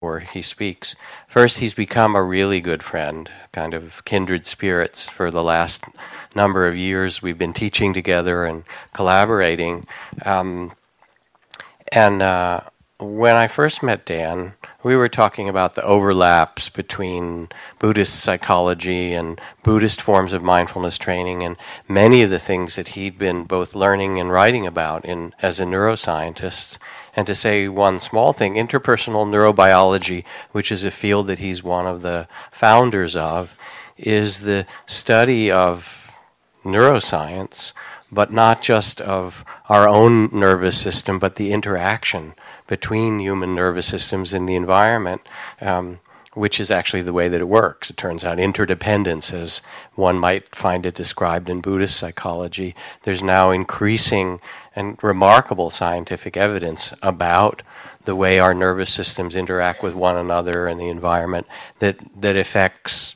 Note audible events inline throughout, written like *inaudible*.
before he speaks. First, he's become a really good friend, kind of kindred spirits for the last number of years. We've been teaching together and collaborating. Um, and uh, when I first met Dan, we were talking about the overlaps between Buddhist psychology and Buddhist forms of mindfulness training, and many of the things that he'd been both learning and writing about in, as a neuroscientist. And to say one small thing, interpersonal neurobiology, which is a field that he's one of the founders of, is the study of neuroscience, but not just of our own nervous system, but the interaction between human nervous systems and the environment, um, which is actually the way that it works. It turns out interdependence, as one might find it described in Buddhist psychology, there's now increasing and remarkable scientific evidence about the way our nervous systems interact with one another and the environment that, that affects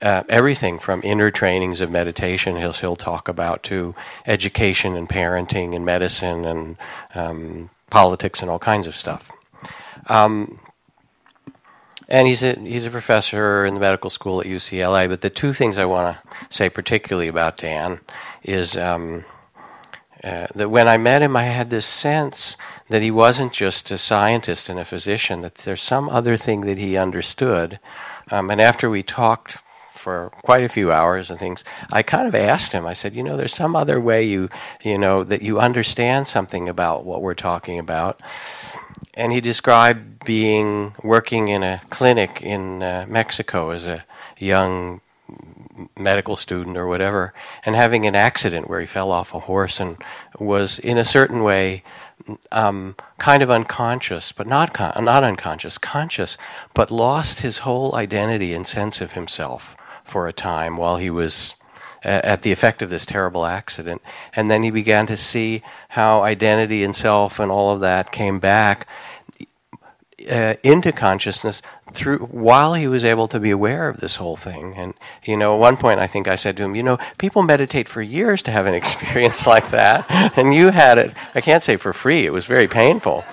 uh, everything from inner trainings of meditation, he'll, he'll talk about, to education and parenting and medicine and um, politics and all kinds of stuff. Um, and he's a he's a professor in the medical school at UCLA. But the two things I want to say particularly about Dan is um, uh, that when I met him, I had this sense that he wasn't just a scientist and a physician; that there's some other thing that he understood. Um, and after we talked for quite a few hours and things, I kind of asked him. I said, you know, there's some other way you, you know, that you understand something about what we're talking about. And he described being working in a clinic in uh, Mexico as a young medical student or whatever, and having an accident where he fell off a horse and was, in a certain way, um, kind of unconscious, but not con- not unconscious, conscious, but lost his whole identity and sense of himself for a time while he was at the effect of this terrible accident. And then he began to see how identity and self and all of that came back uh, into consciousness through while he was able to be aware of this whole thing. And you know, at one point I think I said to him, you know, people meditate for years to have an *laughs* experience like that, and you had it. I can't say for free. It was very painful.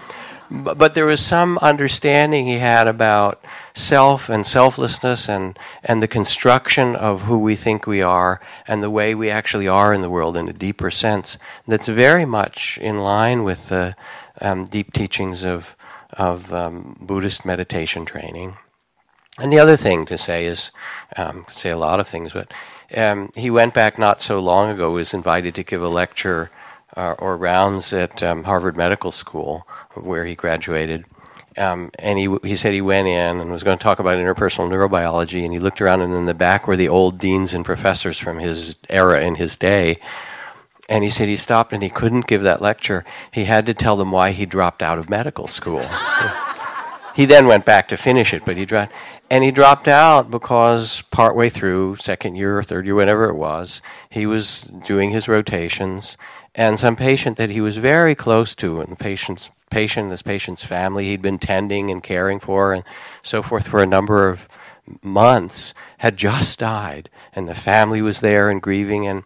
But, there was some understanding he had about self and selflessness and, and the construction of who we think we are and the way we actually are in the world in a deeper sense that's very much in line with the um, deep teachings of, of um, Buddhist meditation training. And the other thing to say is, um, say a lot of things, but um, he went back not so long ago, was invited to give a lecture uh, or rounds at um, Harvard Medical School where he graduated. Um, and he, he said he went in and was going to talk about interpersonal neurobiology, and he looked around, and in the back were the old deans and professors from his era in his day. And he said he stopped and he couldn't give that lecture. He had to tell them why he dropped out of medical school. *laughs* he then went back to finish it, but he dropped. And he dropped out because partway through, second year or third year, whatever it was, he was doing his rotations, and some patient that he was very close to, and the patient's patient, this patient's family he'd been tending and caring for, and so forth for a number of months, had just died, and the family was there and grieving, and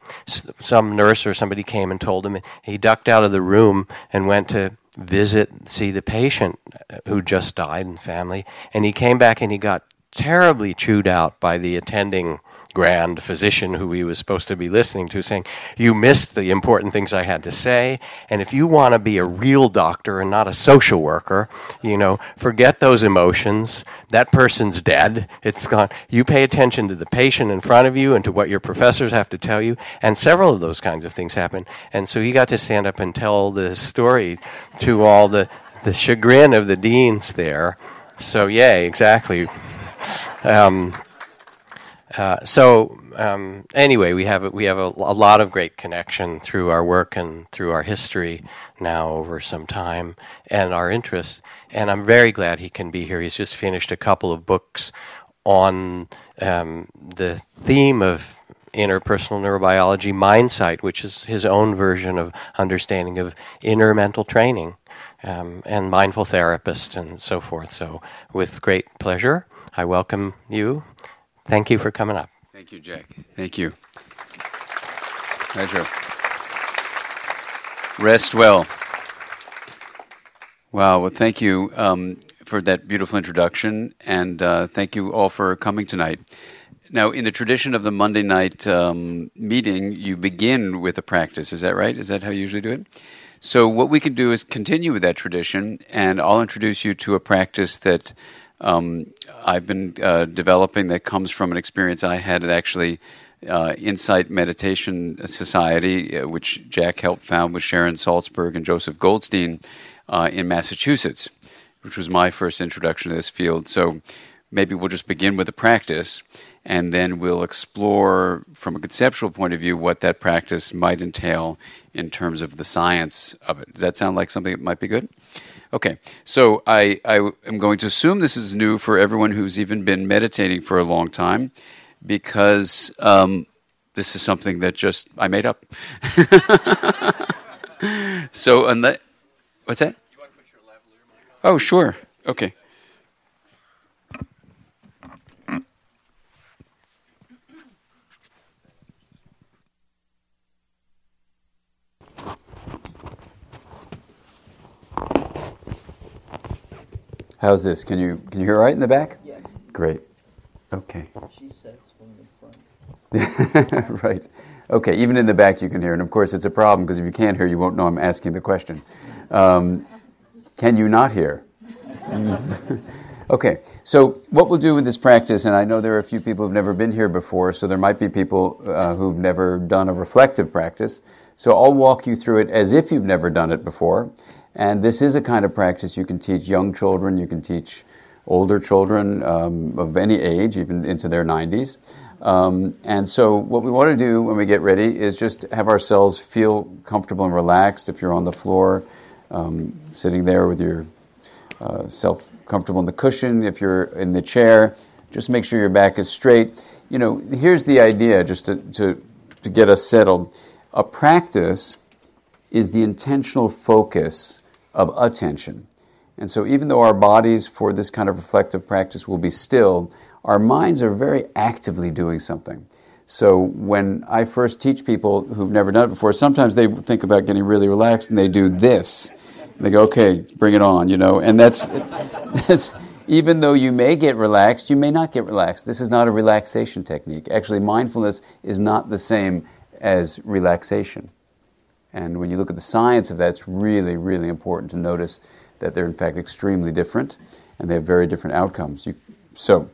some nurse or somebody came and told him. He ducked out of the room and went to visit, see the patient uh, who just died and family, and he came back and he got terribly chewed out by the attending grand physician who he was supposed to be listening to, saying, You missed the important things I had to say. And if you want to be a real doctor and not a social worker, you know, forget those emotions. That person's dead. It's gone. You pay attention to the patient in front of you and to what your professors have to tell you. And several of those kinds of things happen. And so he got to stand up and tell the story to all the, the chagrin of the deans there. So, yay, exactly. Um, uh, so um, anyway, we have we have a, a, lot of great connection through our work and through our history now over some time and our interests. And I'm very glad he can be here. He's just finished a couple of books on um, the theme of interpersonal neurobiology, Mindsight, which is his own version of understanding of inner mental training. Um, and mindful therapist and so forth. So, with great pleasure, I welcome you Thank you for coming up. Thank you, Jack. Thank you. Pleasure. Rest well. Wow. Well, thank you um, for that beautiful introduction, and uh, thank you all for coming tonight. Now, in the tradition of the Monday night um, meeting, you begin with a practice. Is that right? Is that how you usually do it? So, what we can do is continue with that tradition, and I'll introduce you to a practice that um, I've been uh, developing that comes from an experience I had at actually uh, Insight Meditation Society, uh, which Jack helped found with Sharon Salzberg and Joseph Goldstein uh, in Massachusetts, which was my first introduction to this field. So, maybe we'll just begin with the practice and then we'll explore from a conceptual point of view what that practice might entail in terms of the science of it. Does that sound like something that might be good? Okay, so I, I am going to assume this is new for everyone who's even been meditating for a long time because um, this is something that just I made up. *laughs* so, unless, what's that? Oh, sure. Okay. How's this? Can you can you hear right in the back? Yeah. Great. Okay. She says from the front. *laughs* right. Okay. Even in the back, you can hear, and of course, it's a problem because if you can't hear, you won't know I'm asking the question. Um, can you not hear? *laughs* okay. So what we'll do with this practice, and I know there are a few people who've never been here before, so there might be people uh, who've never done a reflective practice. So I'll walk you through it as if you've never done it before, and this is a kind of practice you can teach young children, you can teach older children um, of any age, even into their 90s. Um, and so, what we want to do when we get ready is just have ourselves feel comfortable and relaxed. If you're on the floor, um, sitting there with your uh, self comfortable in the cushion, if you're in the chair, just make sure your back is straight. You know, here's the idea just to, to, to get us settled. A practice is the intentional focus of attention. And so, even though our bodies for this kind of reflective practice will be still, our minds are very actively doing something. So, when I first teach people who've never done it before, sometimes they think about getting really relaxed and they do this. They go, okay, bring it on, you know. And that's, *laughs* that's even though you may get relaxed, you may not get relaxed. This is not a relaxation technique. Actually, mindfulness is not the same as relaxation. And when you look at the science of that, it's really, really important to notice that they're in fact extremely different and they have very different outcomes. You, so,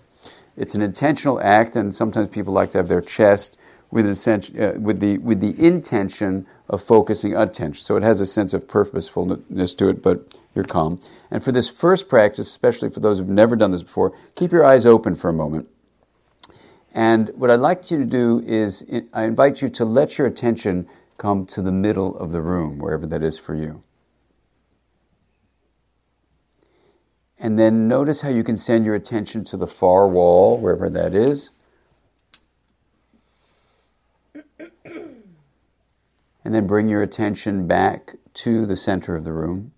it's an intentional act, and sometimes people like to have their chest with, uh, with, the, with the intention of focusing attention. So, it has a sense of purposefulness to it, but you're calm. And for this first practice, especially for those who've never done this before, keep your eyes open for a moment. And what I'd like you to do is, I invite you to let your attention come to the middle of the room, wherever that is for you. And then notice how you can send your attention to the far wall, wherever that is. *clears throat* And then bring your attention back to the center of the room.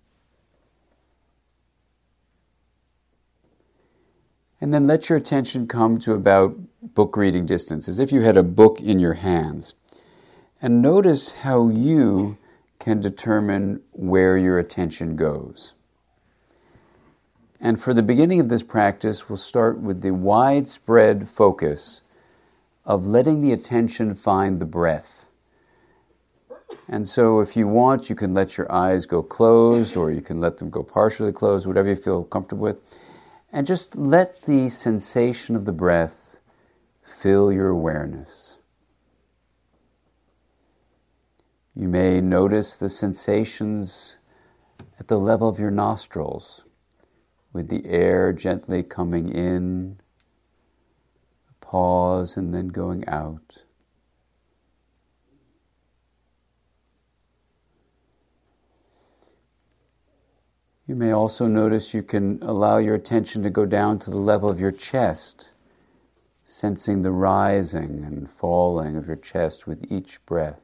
And then let your attention come to about book reading distance, as if you had a book in your hands. And notice how you can determine where your attention goes. And for the beginning of this practice, we'll start with the widespread focus of letting the attention find the breath. And so, if you want, you can let your eyes go closed or you can let them go partially closed, whatever you feel comfortable with. And just let the sensation of the breath fill your awareness. You may notice the sensations at the level of your nostrils, with the air gently coming in, pause, and then going out. You may also notice you can allow your attention to go down to the level of your chest, sensing the rising and falling of your chest with each breath.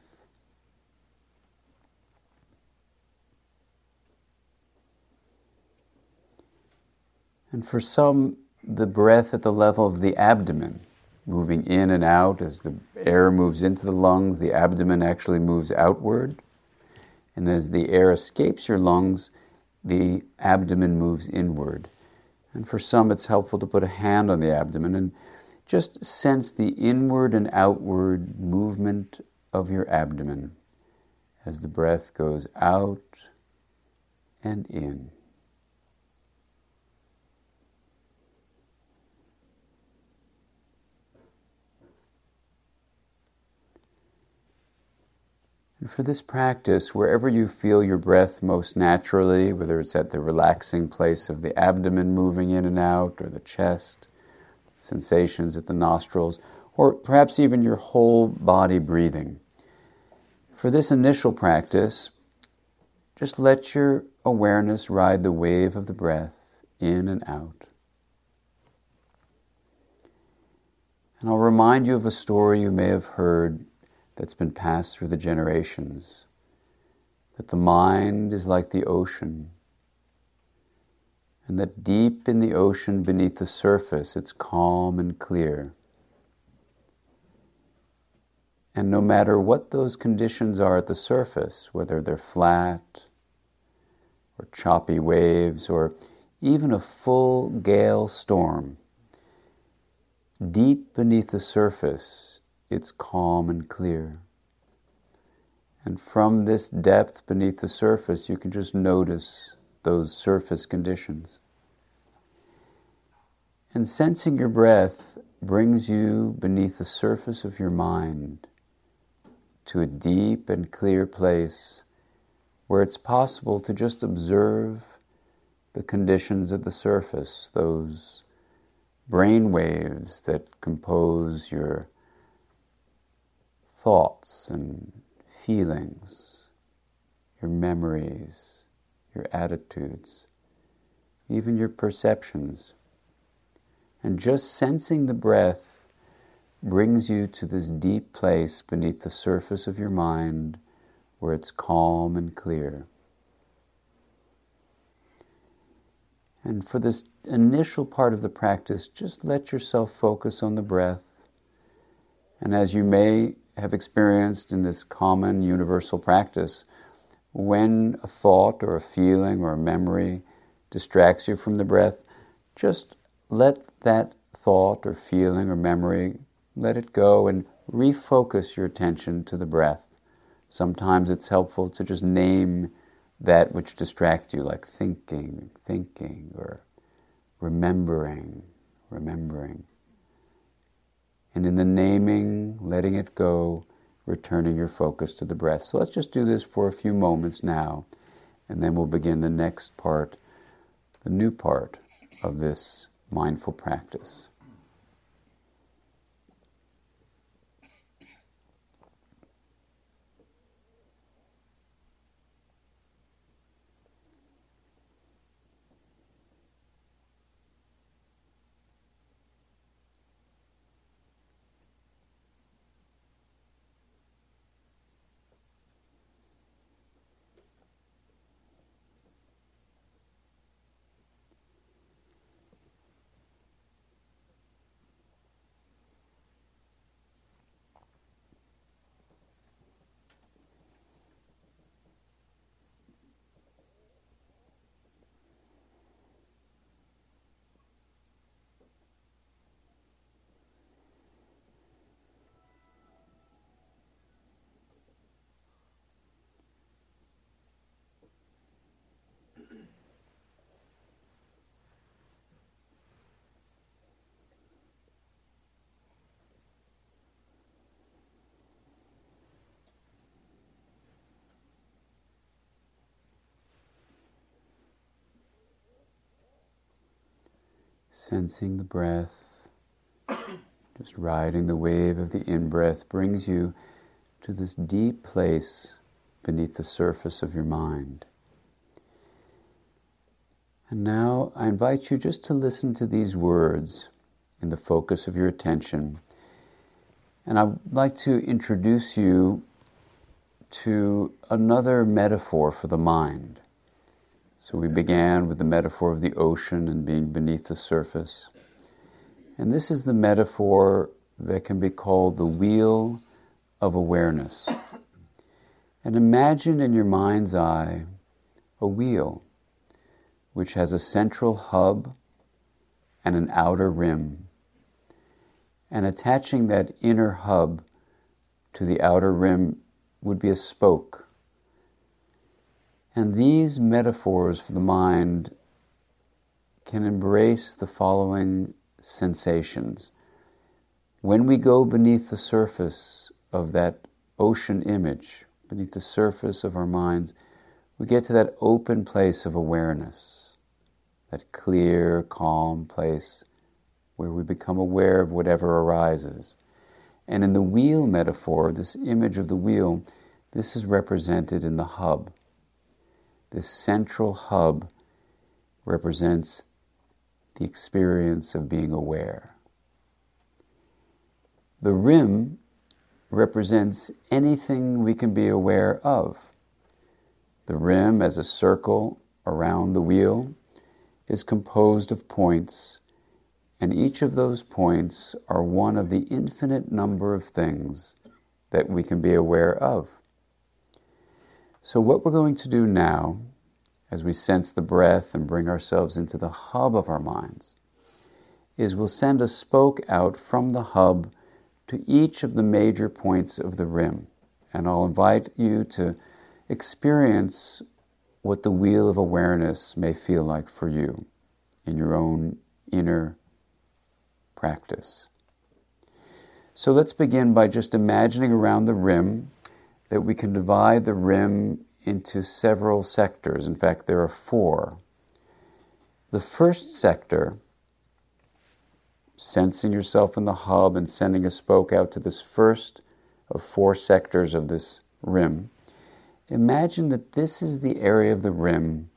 And for some, the breath at the level of the abdomen, moving in and out as the air moves into the lungs, the abdomen actually moves outward. And as the air escapes your lungs, the abdomen moves inward. And for some, it's helpful to put a hand on the abdomen and just sense the inward and outward movement of your abdomen as the breath goes out and in. For this practice, wherever you feel your breath most naturally, whether it's at the relaxing place of the abdomen moving in and out, or the chest, sensations at the nostrils, or perhaps even your whole body breathing. For this initial practice, just let your awareness ride the wave of the breath in and out. And I'll remind you of a story you may have heard that's been passed through the generations. That the mind is like the ocean, and that deep in the ocean beneath the surface it's calm and clear. And no matter what those conditions are at the surface, whether they're flat or choppy waves or even a full gale storm, deep beneath the surface it's calm and clear. And from this depth beneath the surface, you can just notice those surface conditions. And sensing your breath brings you beneath the surface of your mind to a deep and clear place where it's possible to just observe the conditions at the surface, those brain waves that compose your thoughts and feelings, your memories, your attitudes, even your perceptions. And just sensing the breath brings you to this deep place beneath the surface of your mind where it's calm and clear. And for this initial part of the practice, just let yourself focus on the breath. And as you may have experienced in this common universal practice, when a thought or a feeling or a memory distracts you from the breath, just let that thought or feeling or memory, let it go and refocus your attention to the breath. Sometimes it's helpful to just name that which distracts you, like thinking, thinking, or remembering, remembering. And in the naming, letting it go, returning your focus to the breath. So let's just do this for a few moments now, and then we'll begin the next part, the new part of this mindful practice. Sensing the breath, just riding the wave of the in breath brings you to this deep place beneath the surface of your mind. And now I invite you just to listen to these words in the focus of your attention. And I'd like to introduce you to another metaphor for the mind. So we began with the metaphor of the ocean and being beneath the surface. And this is the metaphor that can be called the wheel of awareness. And imagine in your mind's eye a wheel which has a central hub and an outer rim. And attaching that inner hub to the outer rim would be a spoke. And these metaphors for the mind can embrace the following sensations. When we go beneath the surface of that ocean image, beneath the surface of our minds, we get to that open place of awareness, that clear, calm place where we become aware of whatever arises. And in the wheel metaphor, this image of the wheel, this is represented in the hub. This central hub represents the experience of being aware. The rim represents anything we can be aware of. The rim, as a circle around the wheel, is composed of points, and each of those points are one of the infinite number of things that we can be aware of. So, what we're going to do now, as we sense the breath and bring ourselves into the hub of our minds, is we'll send a spoke out from the hub to each of the major points of the rim. And I'll invite you to experience what the wheel of awareness may feel like for you in your own inner practice. So let's begin by just imagining around the rim that we can divide the rim into several sectors. In fact, there are four. The first sector sensing yourself in the hub and sending a spoke out to this first of four sectors of this rim, imagine that this is the area of the rim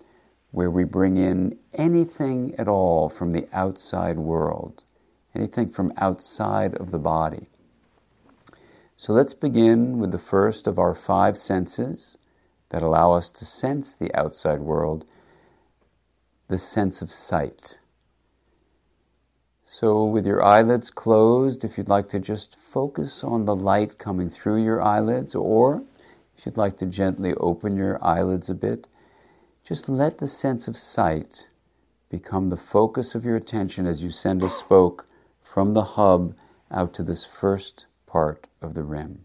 where we bring in anything at all from the outside world, anything from outside of the body. So let's begin with the first of our five senses that allow us to sense the outside world the sense of sight. So, with your eyelids closed, if you'd like to just focus on the light coming through your eyelids, or if you'd like to gently open your eyelids a bit, just let the sense of sight become the focus of your attention as you send a spoke from the hub out to this first part of the rim.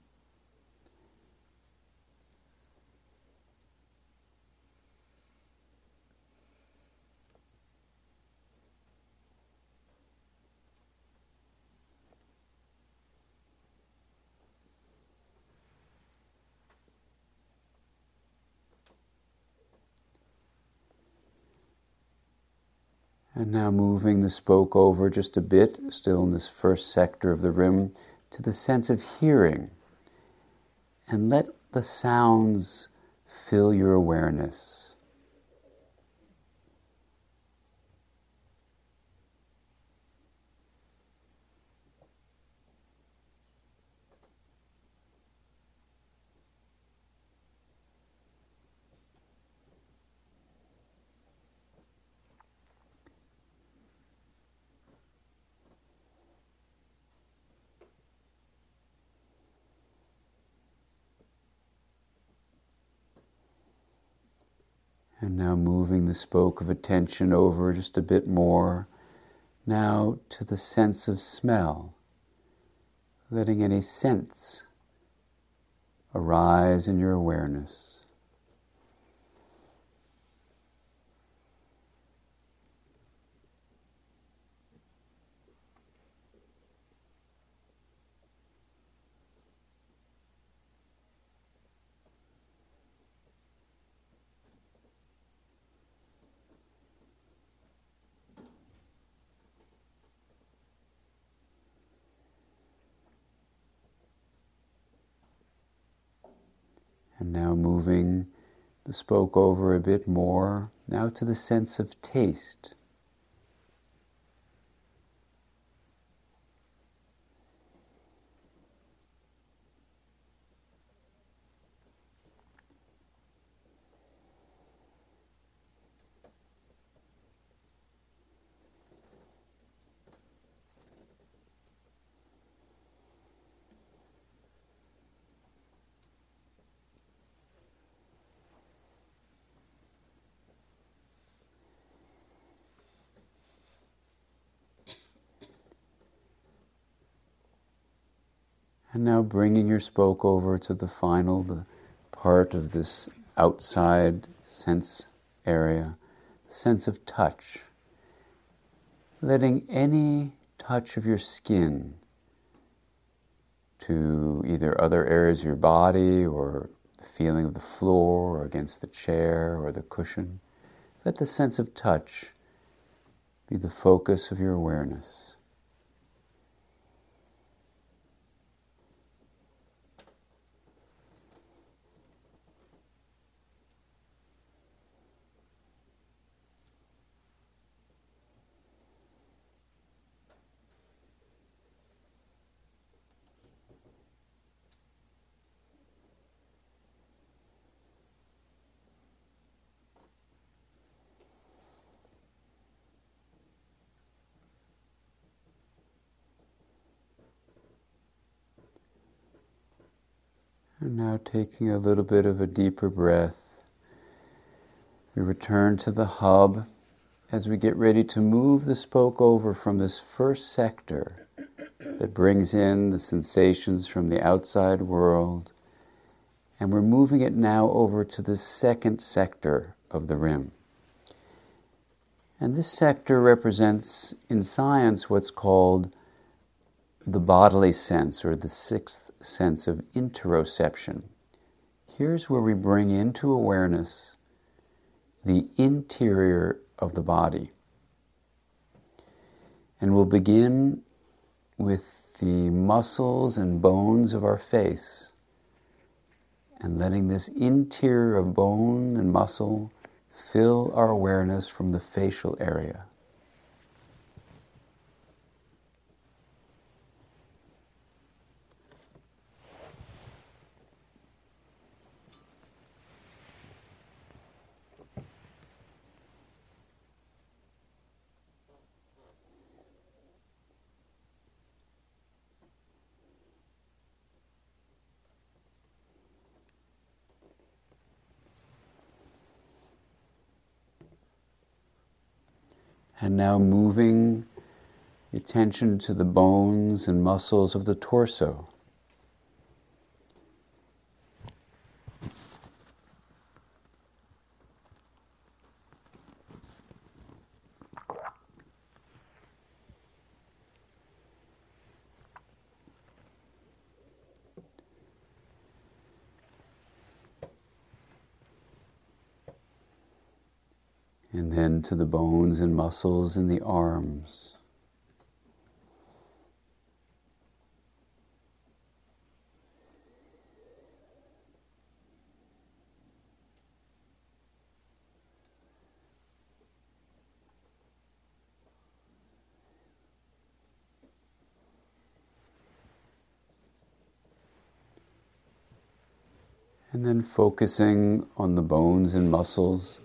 And now moving the spoke over just a bit, still in this first sector of the rim, to the sense of hearing. And let the sounds fill your awareness. And now moving the spoke of attention over just a bit more, now to the sense of smell, letting any sense arise in your awareness. And now moving the spoke over a bit more, now to the sense of taste. And now bringing your spoke over to the final, the part of this outside sense area, the sense of touch. Letting any touch of your skin to either other areas of your body or the feeling of the floor or against the chair or the cushion, let the sense of touch be the focus of your awareness. And taking a little bit of a deeper breath, we return to the hub as we get ready to move the spoke over from this first sector that brings in the sensations from the outside world. And we're moving it now over to the second sector of the rim. And this sector represents, in science, what's called the bodily sense or the sixth sense of interoception. Here's where we bring into awareness the interior of the body. And we'll begin with the muscles and bones of our face and letting this interior of bone and muscle fill our awareness from the facial area. And now moving attention to the bones and muscles of the torso. and then to the bones and muscles in the arms. And then focusing on the bones and muscles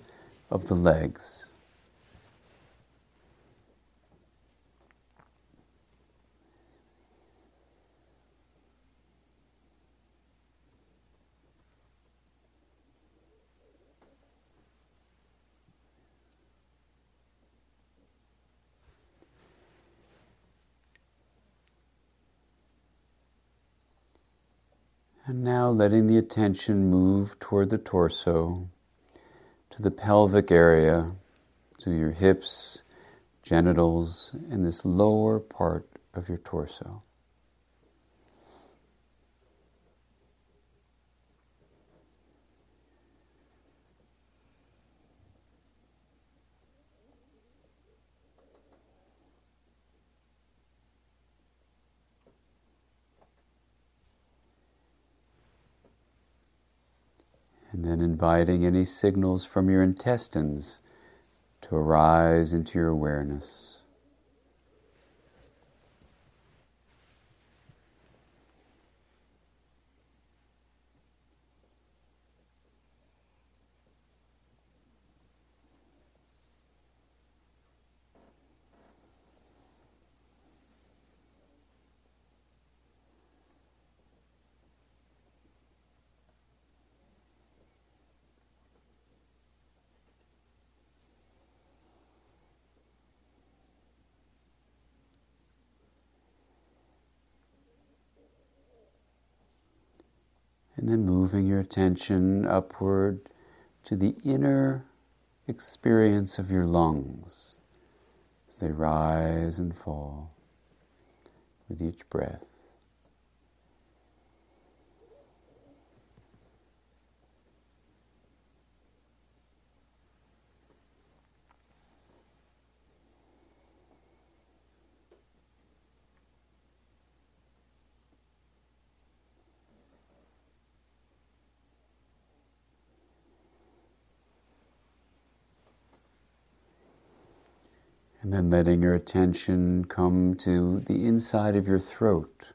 of the legs. And now letting the attention move toward the torso to the pelvic area, to your hips, genitals, and this lower part of your torso. And then inviting any signals from your intestines to arise into your awareness. And then moving your attention upward to the inner experience of your lungs as they rise and fall with each breath. And then letting your attention come to the inside of your throat.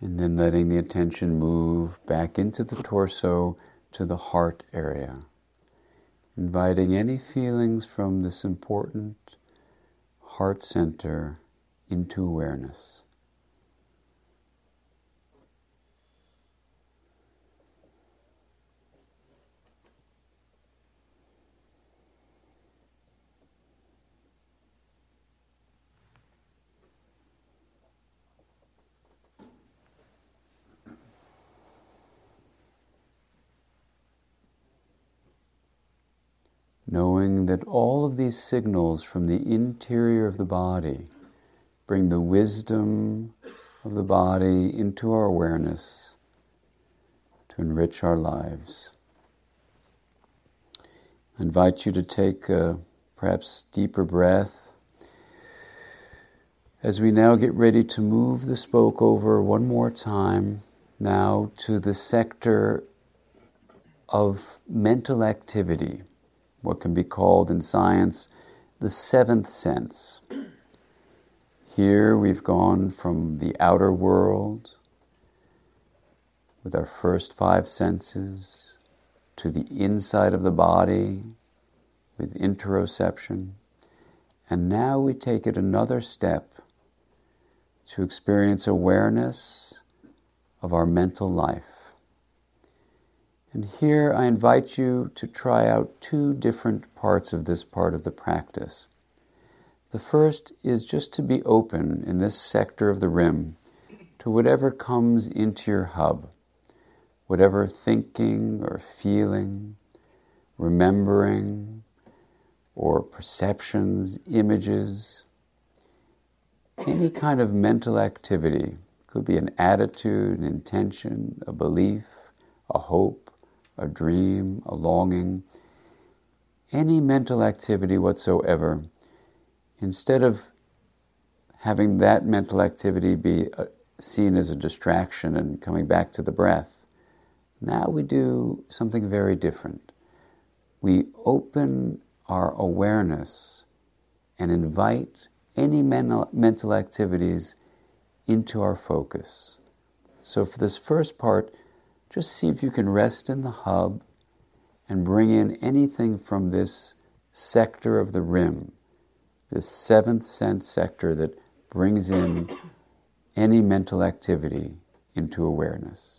And then letting the attention move back into the torso to the heart area inviting any feelings from this important heart center into awareness. Knowing that all of these signals from the interior of the body bring the wisdom of the body into our awareness to enrich our lives. I invite you to take a perhaps deeper breath as we now get ready to move the spoke over one more time now to the sector of mental activity what can be called in science the seventh sense. Here we've gone from the outer world with our first five senses to the inside of the body with interoception. And now we take it another step to experience awareness of our mental life. And here I invite you to try out two different parts of this part of the practice. The first is just to be open in this sector of the rim to whatever comes into your hub, whatever thinking or feeling, remembering, or perceptions, images, any kind of mental activity. Could be an attitude, an intention, a belief, a hope, a dream, a longing, any mental activity whatsoever, instead of having that mental activity be uh, seen as a distraction and coming back to the breath, now we do something very different. We open our awareness and invite any mental, mental activities into our focus. So, for this first part, just see if you can rest in the hub and bring in anything from this sector of the rim, this seventh sense sector that brings in any mental activity into awareness.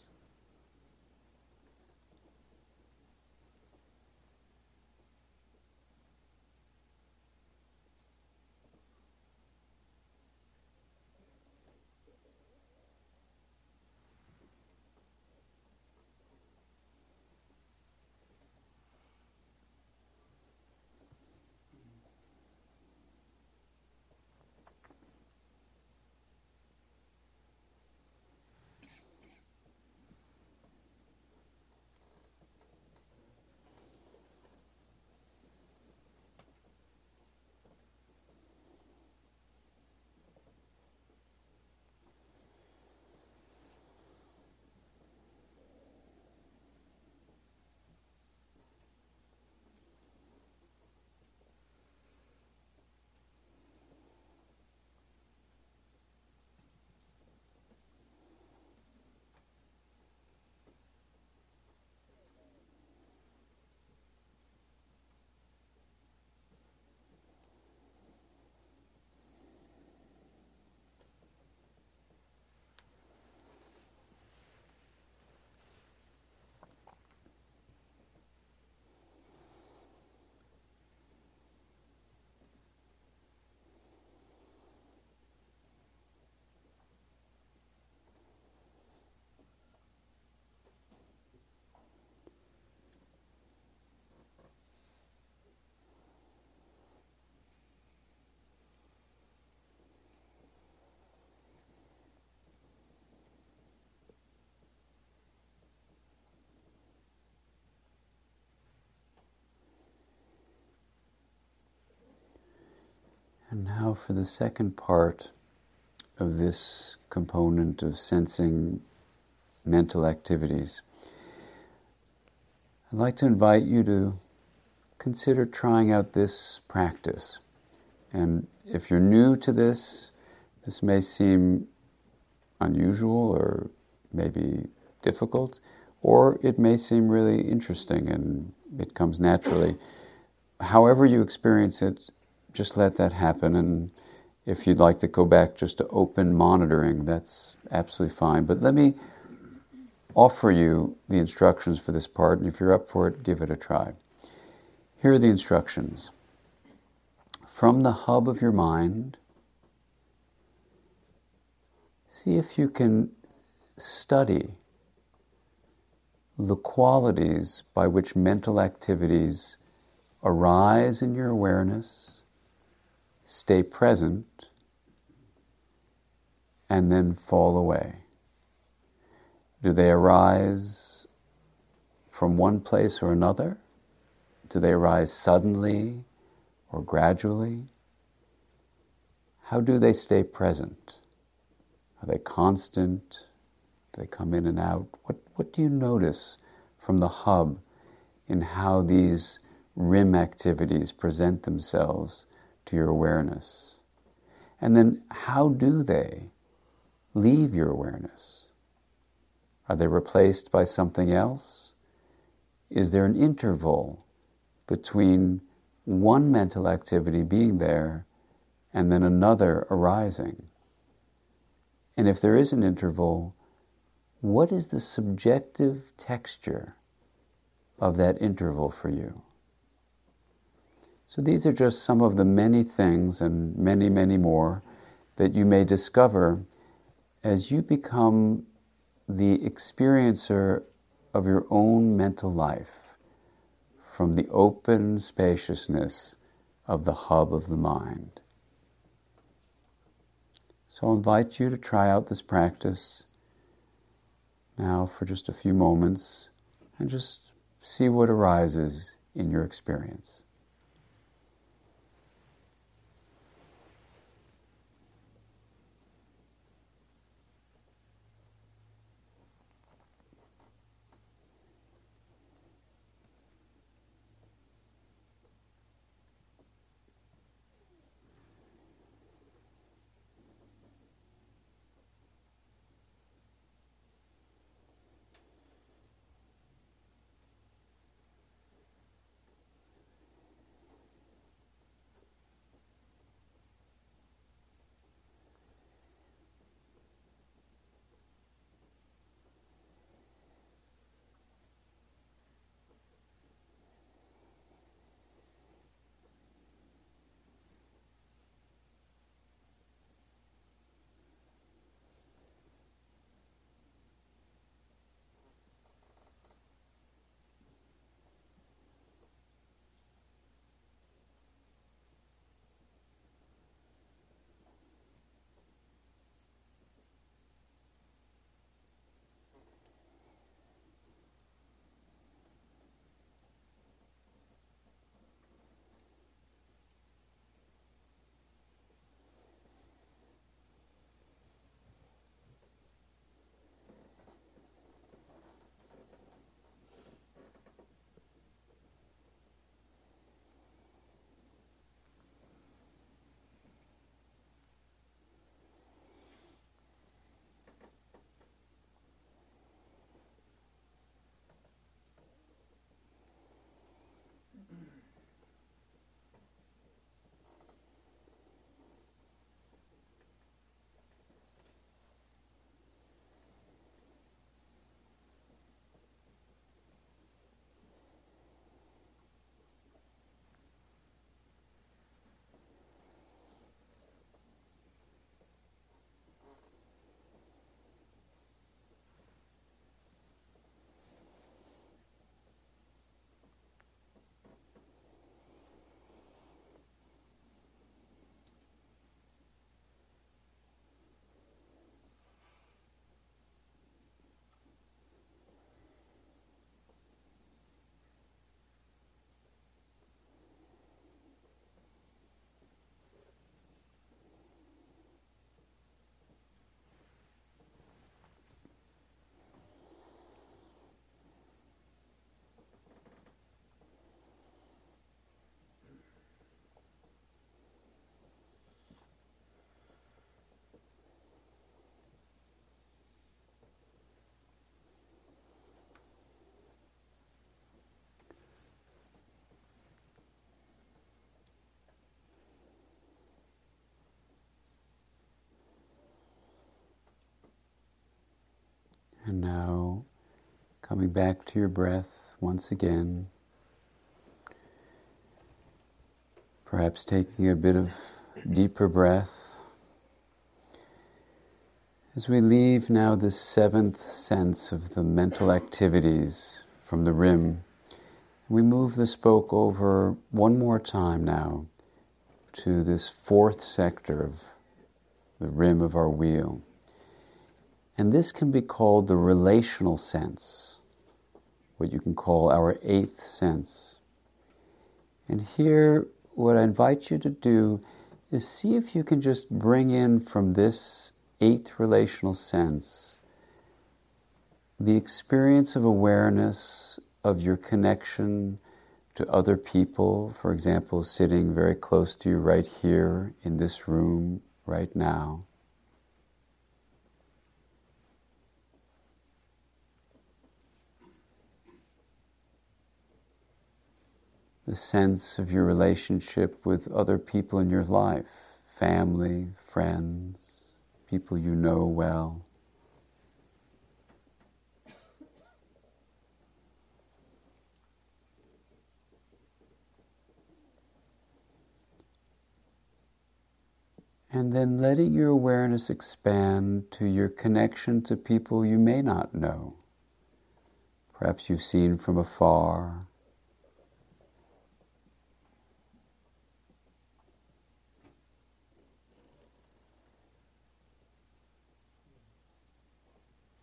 Now for the second part of this component of sensing mental activities. I'd like to invite you to consider trying out this practice. And if you're new to this, this may seem unusual or maybe difficult, or it may seem really interesting and it comes naturally. However, you experience it, just let that happen. And if you'd like to go back just to open monitoring, that's absolutely fine. But let me offer you the instructions for this part, and if you're up for it, give it a try. Here are the instructions. From the hub of your mind, see if you can study the qualities by which mental activities arise in your awareness, stay present, and then fall away. Do they arise from one place or another? Do they arise suddenly or gradually? How do they stay present? Are they constant? Do they come in and out? What, what do you notice from the hub in how these RIM activities present themselves to your awareness? And then how do they leave your awareness? Are they replaced by something else? Is there an interval between one mental activity being there and then another arising? And if there is an interval, what is the subjective texture of that interval for you? So these are just some of the many things and many, many more that you may discover as you become the experiencer of your own mental life from the open spaciousness of the hub of the mind. So I'll invite you to try out this practice now for just a few moments and just see what arises in your experience. Now coming back to your breath once again. Perhaps taking a bit of deeper breath. As we leave now this seventh sense of the mental activities from the rim, we move the spoke over one more time now to this fourth sector of the rim of our wheel. And this can be called the relational sense, what you can call our eighth sense. And here, what I invite you to do is see if you can just bring in from this eighth relational sense the experience of awareness of your connection to other people, for example, sitting very close to you right here in this room right now. The sense of your relationship with other people in your life, family, friends, people you know well. And then letting your awareness expand to your connection to people you may not know. Perhaps you've seen from afar.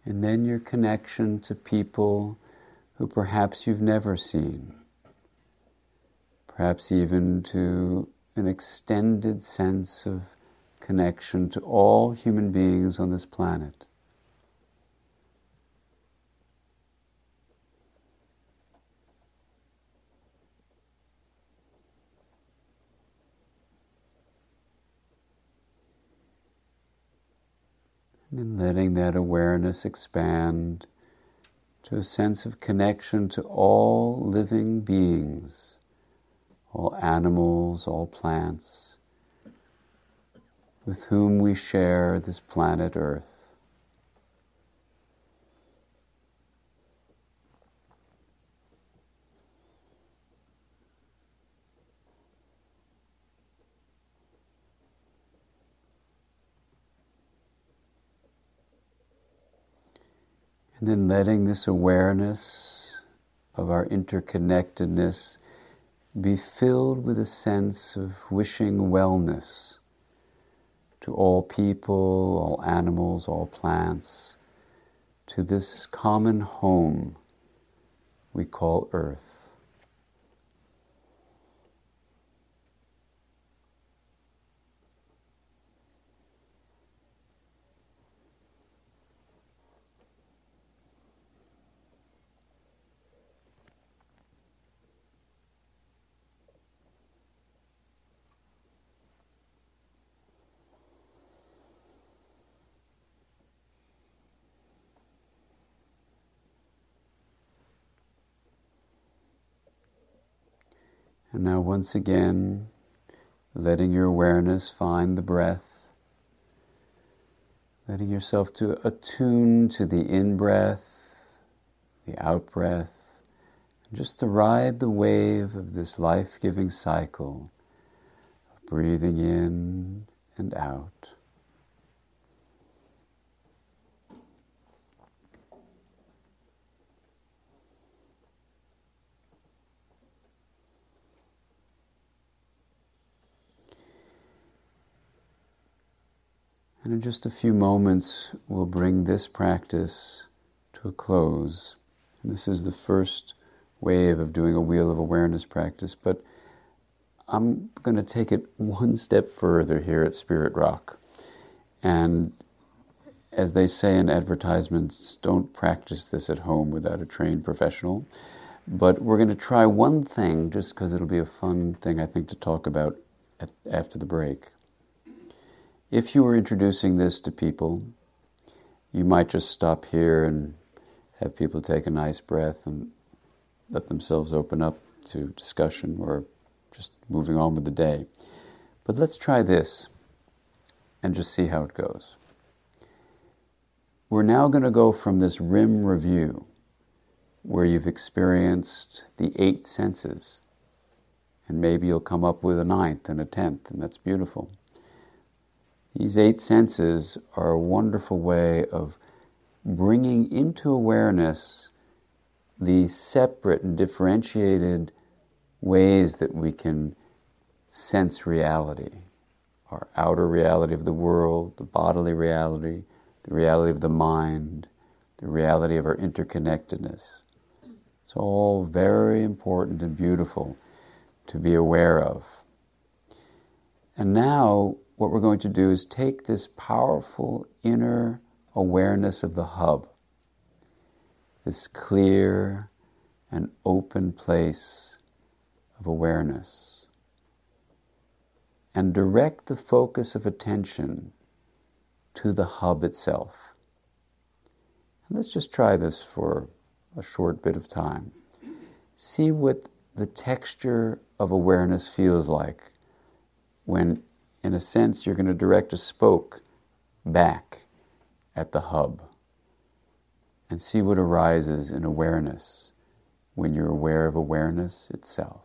And then your connection to people who perhaps you've never seen. Perhaps even to an extended sense of connection to all human beings on this planet. And letting that awareness expand to a sense of connection to all living beings, all animals, all plants with whom we share this planet Earth. And then letting this awareness of our interconnectedness be filled with a sense of wishing wellness to all people, all animals, all plants, to this common home we call Earth. And now, once again, letting your awareness find the breath, letting yourself to attune to the in breath, the out breath, just to ride the wave of this life giving cycle of breathing in and out. And in just a few moments, we'll bring this practice to a close. And this is the first wave of doing a wheel of awareness practice, but I'm going to take it one step further here at Spirit Rock. And as they say in advertisements, don't practice this at home without a trained professional. But we're going to try one thing just because it'll be a fun thing, I think, to talk about at, after the break. If you were introducing this to people, you might just stop here and have people take a nice breath and let themselves open up to discussion or just moving on with the day. But let's try this and just see how it goes. We're now going to go from this rim review where you've experienced the eight senses. And maybe you'll come up with a ninth and a tenth, and that's beautiful. These eight senses are a wonderful way of bringing into awareness the separate and differentiated ways that we can sense reality our outer reality of the world, the bodily reality, the reality of the mind, the reality of our interconnectedness. It's all very important and beautiful to be aware of. And now, what we're going to do is take this powerful inner awareness of the hub, this clear and open place of awareness, and direct the focus of attention to the hub itself. And let's just try this for a short bit of time. See what the texture of awareness feels like when, in a sense, you're going to direct a spoke back at the hub and see what arises in awareness when you're aware of awareness itself.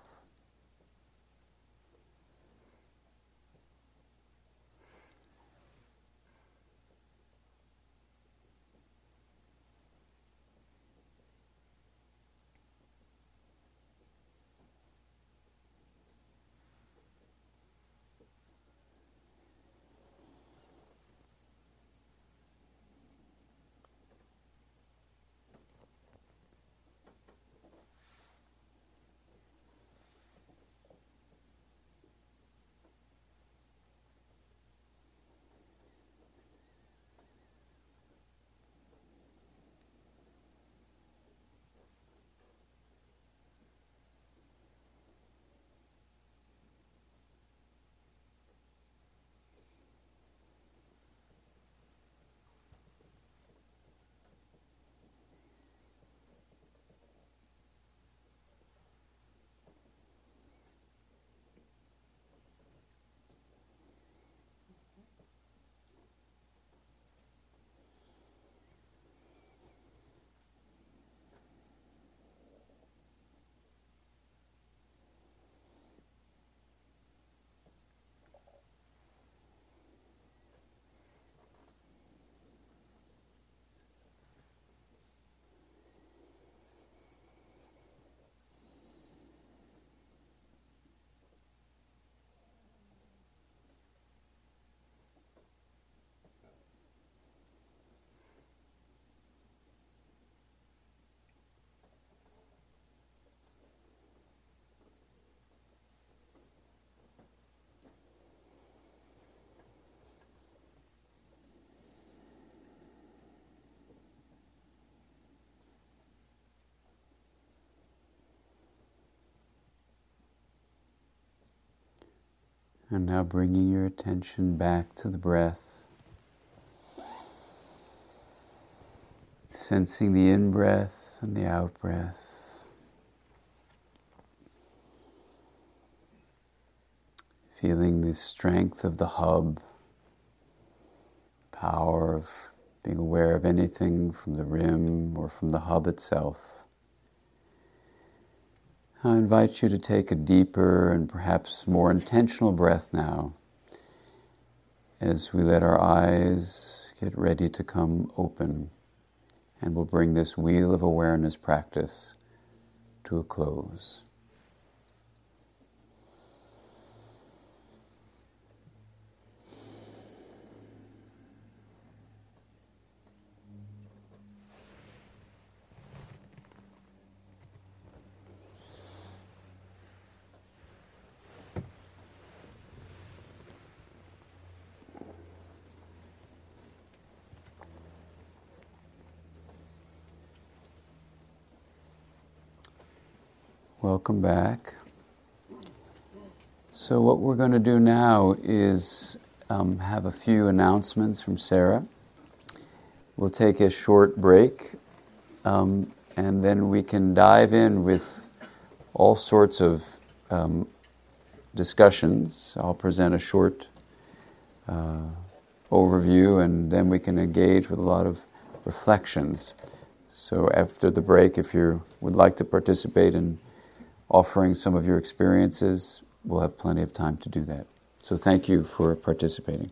And now bringing your attention back to the breath. Sensing the in breath and the out breath. Feeling the strength of the hub, power of being aware of anything from the rim or from the hub itself. I invite you to take a deeper and perhaps more intentional breath now as we let our eyes get ready to come open and we'll bring this wheel of awareness practice to a close. Welcome back. So, what we're going to do now is um, have a few announcements from Sarah. We'll take a short break um, and then we can dive in with all sorts of um, discussions. I'll present a short uh, overview and then we can engage with a lot of reflections. So after the break, if you would like to participate in offering some of your experiences, we'll have plenty of time to do that. So thank you for participating.